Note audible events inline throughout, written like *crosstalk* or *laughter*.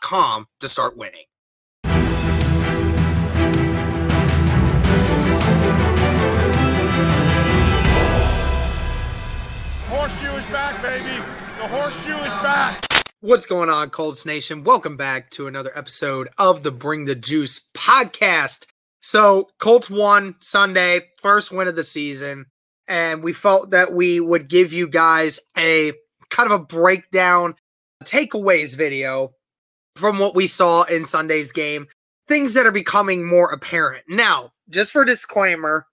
com to start winning. Horseshoe is back, baby. The horseshoe is back. What's going on, Colts Nation? Welcome back to another episode of the Bring the Juice podcast. So, Colts won Sunday, first win of the season, and we felt that we would give you guys a kind of a breakdown takeaways video from what we saw in Sunday's game, things that are becoming more apparent. Now, just for disclaimer,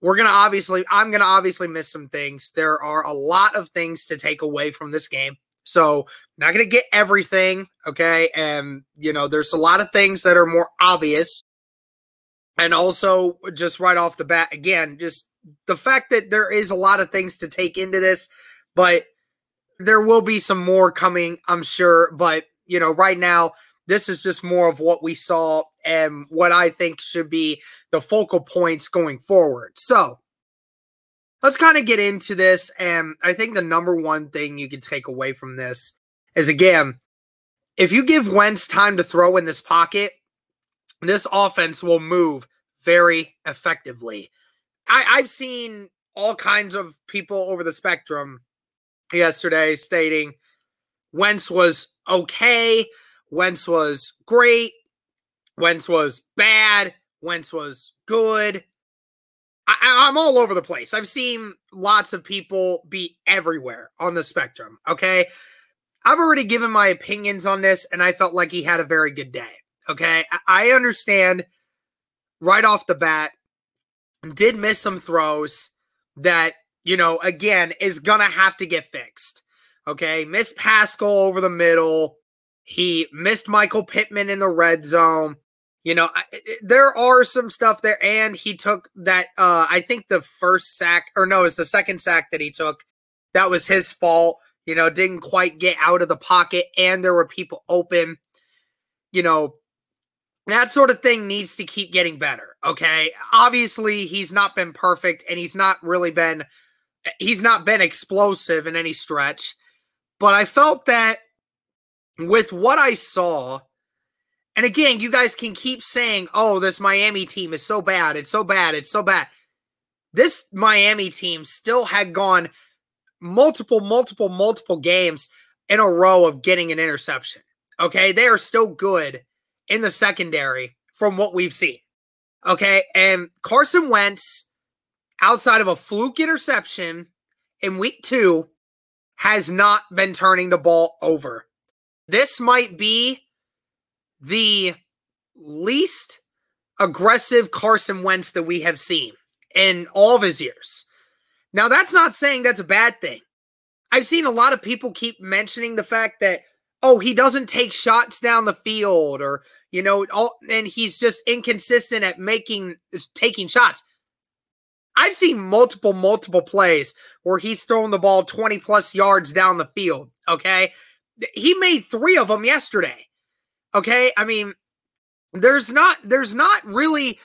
we're going to obviously, I'm going to obviously miss some things. There are a lot of things to take away from this game. So, not going to get everything, okay? And, you know, there's a lot of things that are more obvious. And also, just right off the bat, again, just the fact that there is a lot of things to take into this, but there will be some more coming, I'm sure. But you know, right now, this is just more of what we saw and what I think should be the focal points going forward. So let's kind of get into this. And I think the number one thing you can take away from this is again, if you give Wentz time to throw in this pocket, this offense will move very effectively. I, I've seen all kinds of people over the spectrum yesterday stating Wentz was okay. Wentz was great. Wentz was bad. Wentz was good. I, am all over the place. I've seen lots of people be everywhere on the spectrum. Okay. I've already given my opinions on this, and I felt like he had a very good day. Okay. I, I understand right off the bat, did miss some throws that, you know, again, is going to have to get fixed. Okay, missed Pascal over the middle. He missed Michael Pittman in the red zone. You know, I, there are some stuff there, and he took that. Uh, I think the first sack, or no, it's the second sack that he took. That was his fault. You know, didn't quite get out of the pocket, and there were people open. You know, that sort of thing needs to keep getting better. Okay, obviously he's not been perfect, and he's not really been. He's not been explosive in any stretch. But I felt that with what I saw, and again, you guys can keep saying, oh, this Miami team is so bad. It's so bad. It's so bad. This Miami team still had gone multiple, multiple, multiple games in a row of getting an interception. Okay. They are still good in the secondary from what we've seen. Okay. And Carson Wentz, outside of a fluke interception in week two, has not been turning the ball over. This might be the least aggressive Carson Wentz that we have seen in all of his years. Now, that's not saying that's a bad thing. I've seen a lot of people keep mentioning the fact that, oh, he doesn't take shots down the field or, you know, all, and he's just inconsistent at making, taking shots. I've seen multiple, multiple plays where he's thrown the ball 20 plus yards down the field. Okay. He made three of them yesterday. Okay. I mean, there's not, there's not really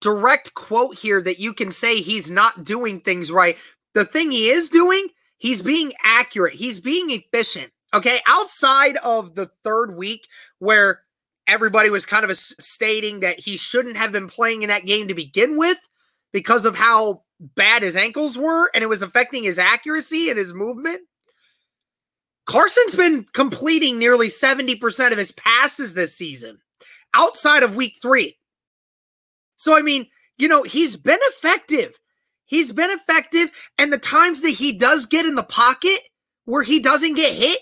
direct quote here that you can say he's not doing things right. The thing he is doing, he's being accurate, he's being efficient. Okay. Outside of the third week where everybody was kind of stating that he shouldn't have been playing in that game to begin with because of how bad his ankles were and it was affecting his accuracy and his movement. Carson's been completing nearly 70% of his passes this season outside of week three. So, I mean, you know, he's been effective. He's been effective. And the times that he does get in the pocket where he doesn't get hit,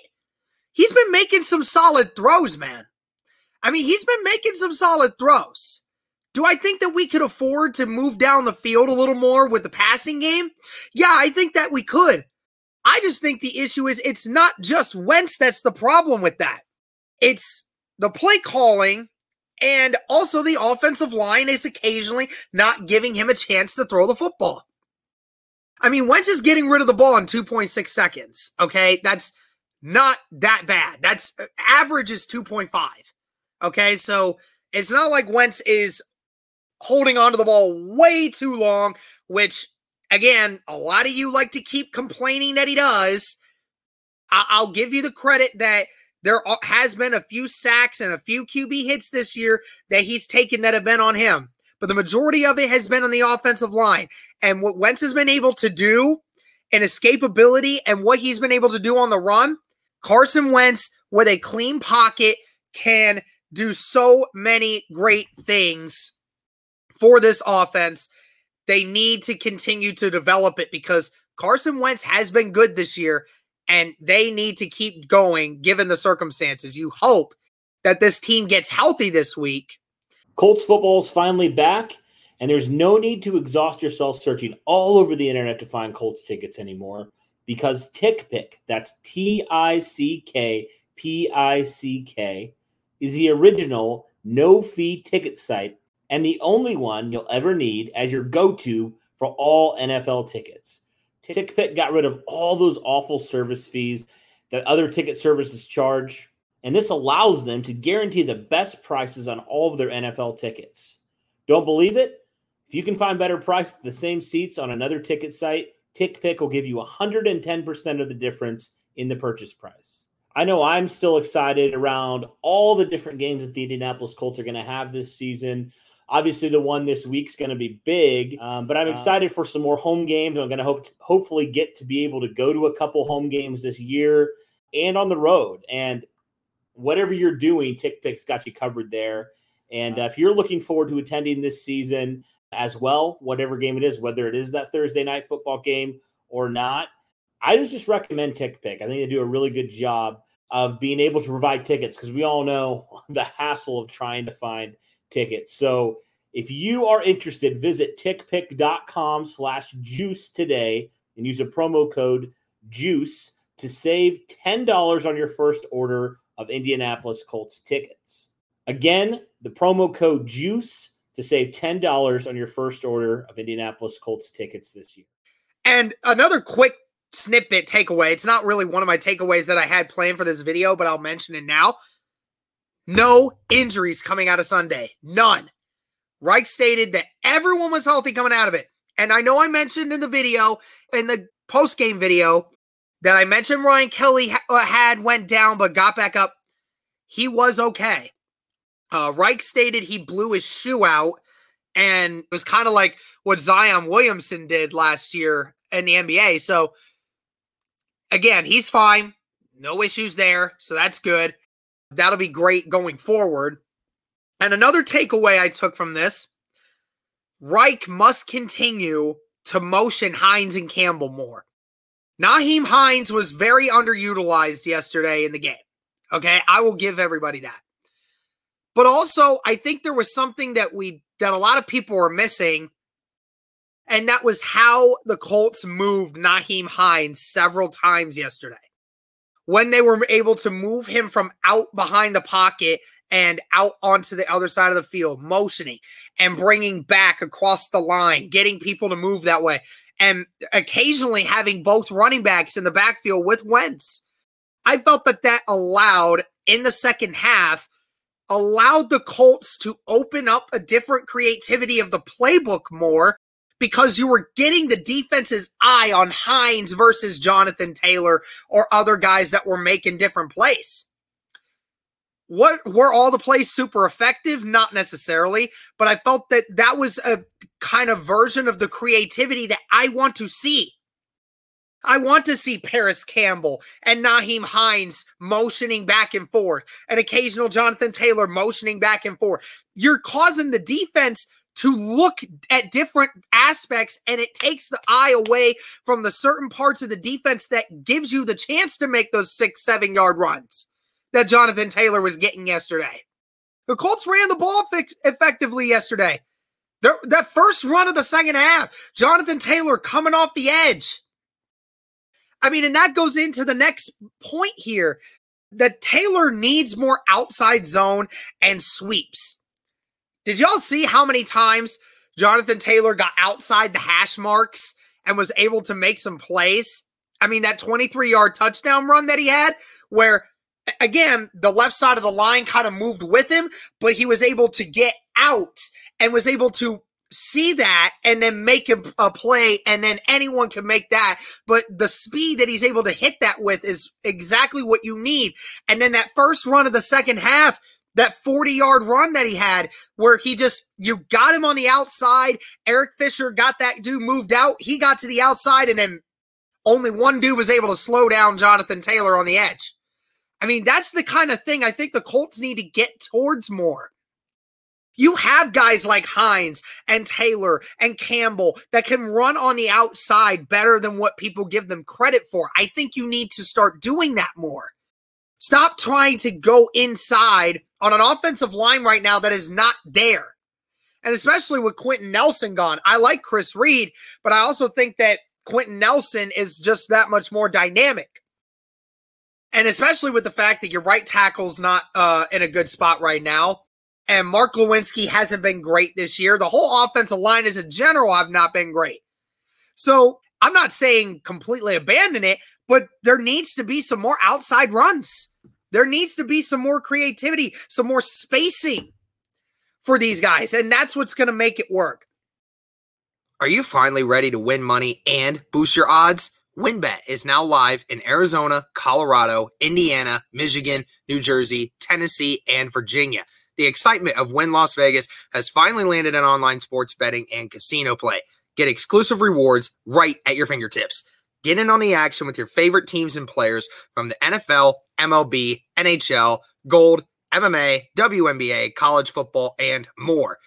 he's been making some solid throws, man. I mean, he's been making some solid throws. Do I think that we could afford to move down the field a little more with the passing game? Yeah, I think that we could. I just think the issue is it's not just Wentz that's the problem with that. It's the play calling and also the offensive line is occasionally not giving him a chance to throw the football. I mean, Wentz is getting rid of the ball in 2.6 seconds. Okay. That's not that bad. That's uh, average is 2.5. Okay. So it's not like Wentz is holding onto the ball way too long, which again, a lot of you like to keep complaining that he does. I- will give you the credit that there has been a few sacks and a few QB hits this year that he's taken that have been on him. But the majority of it has been on the offensive line. And what Wentz has been able to do and escapability and what he's been able to do on the run, Carson Wentz with a clean pocket can do so many great things for this offense. They need to continue to develop it because Carson Wentz has been good this year and they need to keep going given the circumstances. You hope that this team gets healthy this week. Colts football is finally back, and there's no need to exhaust yourself searching all over the internet to find Colts tickets anymore because TickPick, that's T I C K P I C K, is the original no fee ticket site and the only one you'll ever need as your go to for all NFL tickets. TickPick got rid of all those awful service fees that other ticket services charge, and this allows them to guarantee the best prices on all of their NFL tickets. Don't believe it? If you can find better price at the same seats on another ticket site, TickPick will give you 110% of the difference in the purchase price. I know I'm still excited around all the different games that the Indianapolis Colts are going to have this season. Obviously, the one this week's going to be big, um, but I'm excited for some more home games. I'm going to hope hopefully get to be able to go to a couple home games this year and on the road. And whatever you're doing, TickPick's got you covered there. And uh, if you're looking forward to attending this season as well, whatever game it is, whether it is that Thursday night football game or not, I just just recommend TickPick. I think they do a really good job of being able to provide tickets because we all know *laughs* the hassle of trying to find tickets. So if you are interested, visit tickpick.com slash juice today and use a promo code juice to save $10 on your first order of Indianapolis Colts tickets. Again, the promo code juice to save $10 on your first order of Indianapolis Colts tickets this year. And another quick snippet takeaway. It's not really one of my takeaways that I had planned for this video, but I'll mention it now. No injuries coming out of Sunday. None. Reich stated that everyone was healthy coming out of it. And I know I mentioned in the video, in the post game video, that I mentioned Ryan Kelly ha- uh, had went down but got back up. He was okay. Uh, Reich stated he blew his shoe out and it was kind of like what Zion Williamson did last year in the NBA. So again, he's fine. No issues there. So that's good. That'll be great going forward. And another takeaway I took from this Reich must continue to motion Hines and Campbell more. Nyheim Hines was very underutilized yesterday in the game. Okay. I will give everybody that. But also, I think there was something that we, that a lot of people were missing. And that was how the Colts moved Nyheim Hines several times yesterday when they were able to move him from out behind the pocket and out onto the other side of the field, motioning and bringing back across the line, getting people to move that way, and occasionally having both running backs in the backfield with Wentz. I felt that that allowed in the second half allowed the Colts to open up a different creativity of the playbook more because you were getting the defense's eye on Hines versus Jonathan Taylor or other guys that were making different plays. What were all the plays super effective? Not necessarily, but I felt that that was a kind of version of the creativity that I want to see. I want to see Parris Campbell and Nyheim Hines motioning back and forth, an occasional Jonathan Taylor motioning back and forth. You're causing the defense to look at different aspects and it takes the eye away from the certain parts of the defense that gives you the chance to make those six, seven yard runs that Jonathan Taylor was getting yesterday. The Colts ran the ball effectively yesterday. that first run of the second half, Jonathan Taylor coming off the edge. I mean, and that goes into the next point here. that Taylor needs more outside zone and sweeps. Did y'all see how many times Jonathan Taylor got outside the hash marks and was able to make some plays? I mean, that 23 yard touchdown run that he had, where again, the left side of the line kind of moved with him, but he was able to get out and was able to see that and then make a, a, play and then anyone can make that but the speed that he's able to hit that with is exactly what you need and then that first run of the second half that 40 yard run that he had where he just you got him on the outside eric fisher got that dude moved out he got to the outside and then only one dude was able to slow down jonathan taylor on the edge i mean that's the kind of thing i think the colts need to get towards more you have guys like Hines and Taylor and Campbell that can run on the outside better than what people give them credit for. I think you need to start doing that more. Stop trying to go inside on an offensive line right now that is not there. And especially with Quenton Nelson gone. I like Chris Reed, but I also think that Quenton Nelson is just that much more dynamic. And especially with the fact that your right tackle's not uh, in a good spot right now and Mark Lewinsky hasn't been great this year. The whole offensive line as a general have not been great. So I'm not saying completely abandon it, but there needs to be some more outside runs. There needs to be some more creativity, some more spacing for these guys. And that's what's going to make it work. Are you finally ready to win money and boost your odds? WynnBET is now live in Arizona, Colorado, Indiana, Michigan, New Jersey, Tennessee, and Virginia. The excitement of Wynn Las Vegas has finally landed in online sports betting and casino play. Get exclusive rewards right at your fingertips. Get in on the action with your favorite teams and players from the NFL, MLB, NHL, Gold, MMA, WNBA, college football, and more.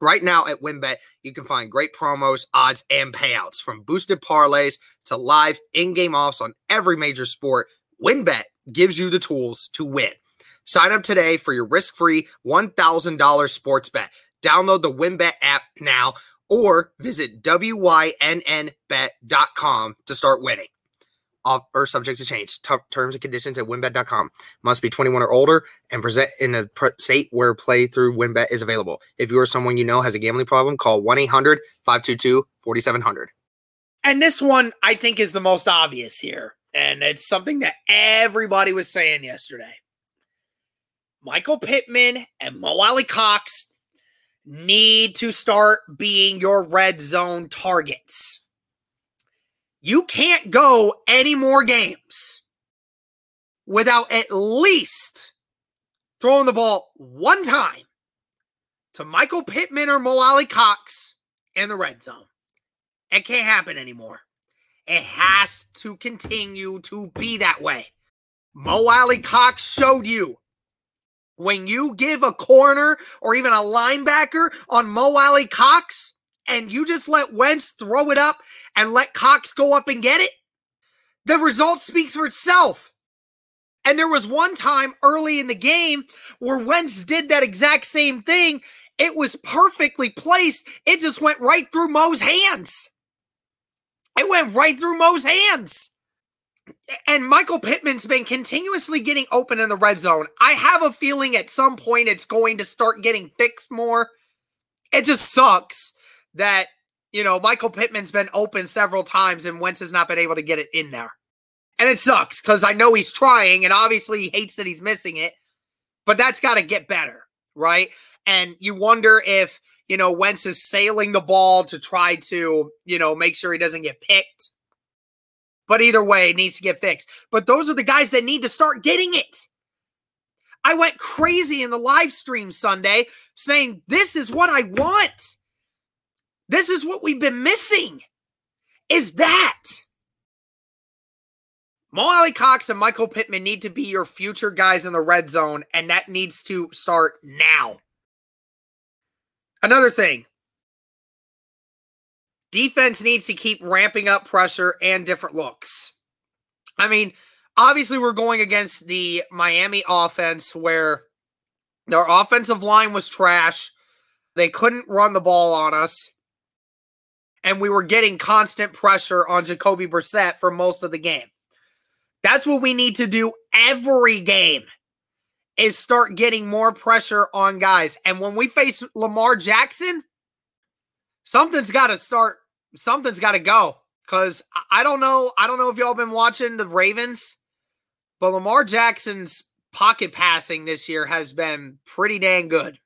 Right now at WynnBET, you can find great promos, odds, and payouts from boosted parlays to live in game offs on every major sport. WynnBET gives you the tools to win. Sign up today for your risk free $1,000 sports bet. Download the WynnBET app now or visit WYNNBet.com to start winning. Offer subject to change. T- terms and conditions at wynnbet.com. Must be 21 or older and present in a state where play through WynnBET is available. If you or someone you know has a gambling problem, call 1 800 522 4700. And this one, I think, is the most obvious here. And it's something that everybody was saying yesterday. Michael Pittman and Mo Alie-Cox need to start being your red zone targets. You can't go any more games without at least throwing the ball one time to Michael Pittman or Mo Alie-Cox in the red zone. It can't happen anymore. It has to continue to be that way. Mo Alie-Cox showed you when you give a corner or even a linebacker on Mo Alie-Cox and you just let Wentz throw it up and let Cox go up and get it, the result speaks for itself. And there was one time early in the game where Wentz did that exact same thing. It was perfectly placed. It just went right through Mo's hands. It went right through Mo's hands and Michael Pittman's been continuously getting open in the red zone. I have a feeling at some point it's going to start getting fixed more. It just sucks that, you know, Michael Pittman's been open several times and Wentz has not been able to get it in there. And it sucks because I know he's trying and obviously he hates that he's missing it, but that's got to get better, right? And you wonder if, you know, Wentz is sailing the ball to try to, you know, make sure he doesn't get picked but either way, it needs to get fixed. But those are the guys that need to start getting it. I went crazy in the live stream Sunday saying, This is what I want. This is what we've been missing. Is that Mo Alie-Cox and Michael Pittman need to be your future guys in the red zone, and that needs to start now. Another thing, defense needs to keep ramping up pressure and different looks. I mean, obviously, we're going against the Miami offense where their offensive line was trash. They couldn't run the ball on us. And we were getting constant pressure on Jacoby Brissett for most of the game. That's what we need to do every game is start getting more pressure on guys. And when we face Lamar Jackson, something's got to start, something's got to go. Cause I don't know, I don't know if y'all been watching the Ravens, but Lamar Jackson's pocket passing this year has been pretty dang good.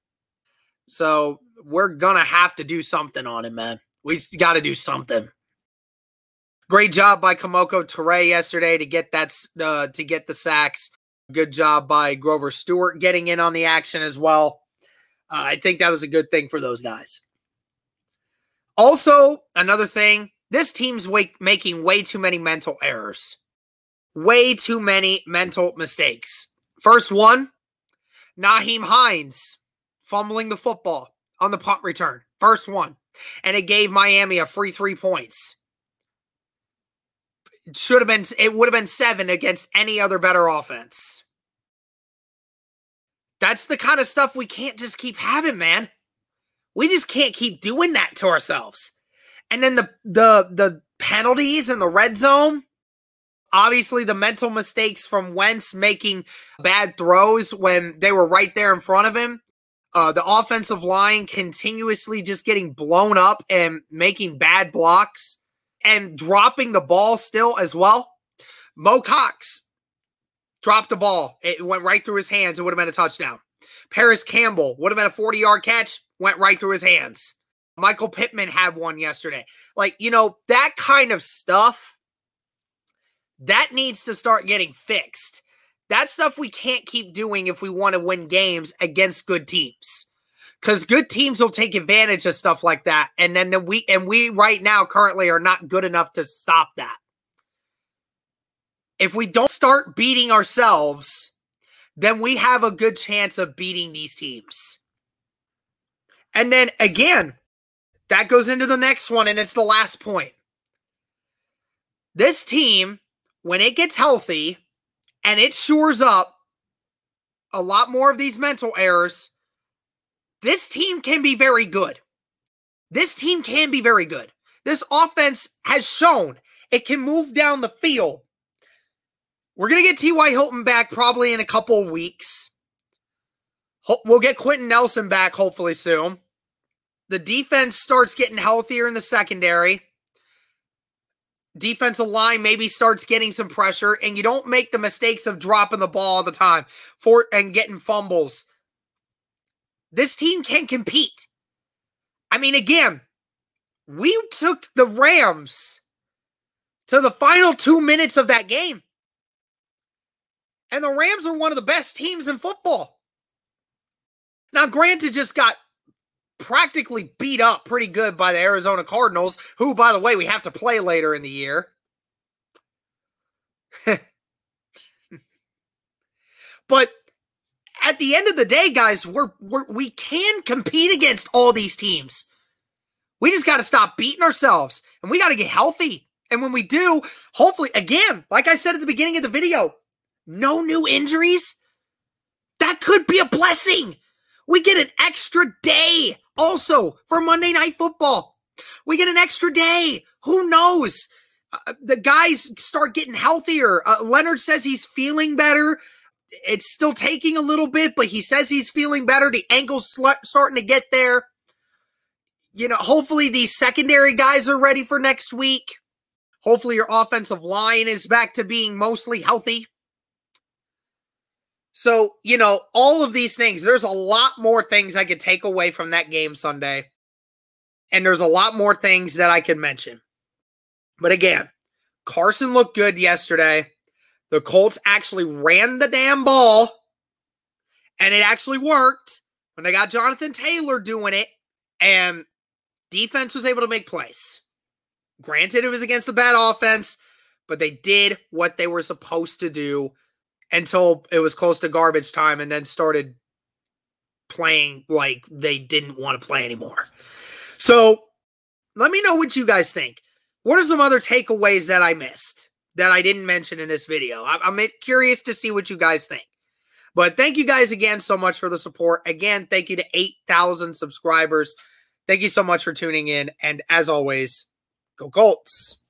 So we're gonna have to do something on him, man. We got to do something. Great job by Kemoko Turay yesterday to get that uh, to get the sacks. Good job by Grover Stewart getting in on the action as well. Uh, I think that was a good thing for those guys. Also, another thing, this team's way, making way too many mental errors. Way too many mental mistakes. First one, Nyheim Hines fumbling the football on the punt return. First one. And it gave Miami a free three points. Should have been it would have been seven against any other better offense. That's the kind of stuff we can't just keep having, man. We just can't keep doing that to ourselves. And then the the the penalties in the red zone. Obviously, the mental mistakes from Wentz making bad throws when they were right there in front of him. Uh, the offensive line continuously just getting blown up and making bad blocks and dropping the ball still as well. Mo Cox dropped the ball. It went right through his hands. It would have been a touchdown. Parris Campbell would have been a 40 yard catch, went right through his hands. Michael Pittman had one yesterday. Like, you know, that kind of stuff, that needs to start getting fixed. That stuff we can't keep doing if we want to win games against good teams. Cuz good teams will take advantage of stuff like that and then we and we right now currently are not good enough to stop that. If we don't start beating ourselves, then we have a good chance of beating these teams. And then again, that goes into the next one, and it's the last point. This team, when it gets healthy and it shores up a lot more of these mental errors, this team can be very good. This team can be very good. This offense has shown it can move down the field. We're going to get T.Y. Hilton back probably in a couple weeks. We'll get Quenton Nelson back hopefully soon the defense starts getting healthier in the secondary. Defensive line maybe starts getting some pressure, and you don't make the mistakes of dropping the ball all the time for and getting fumbles. This team can compete. I mean, again, we took the Rams to the final two minutes of that game. And the Rams are one of the best teams in football. Now, granted, just got practically beat up pretty good by the Arizona Cardinals, who, by the way, we have to play later in the year. *laughs* but at the end of the day, guys, we're, we're we can compete against all these teams. We just got to stop beating ourselves and we got to get healthy. And when we do, hopefully, again, like I said at the beginning of the video, no new injuries. That could be a blessing. We get an extra day also for Monday Night Football. We get an extra day. Who knows? Uh, the guys start getting healthier. Uh, Leonard says he's feeling better. It's still taking a little bit, but he says he's feeling better. The ankle's sl- starting to get there. You know, hopefully these secondary guys are ready for next week. Hopefully your offensive line is back to being mostly healthy. So, you know, all of these things, there's a lot more things I could take away from that game Sunday. And there's a lot more things that I can mention. But again, Carson looked good yesterday. The Colts actually ran the damn ball, and it actually worked when they got Jonathan Taylor doing it, and defense was able to make plays. Granted, it was against a bad offense, but they did what they were supposed to do until it was close to garbage time and then started playing like they didn't want to play anymore. So let me know what you guys think. What are some other takeaways that I missed that I didn't mention in this video? I'm curious to see what you guys think. But thank you guys again so much for the support. Again, thank you to 8,000 subscribers. Thank you so much for tuning in. And as always, go Colts.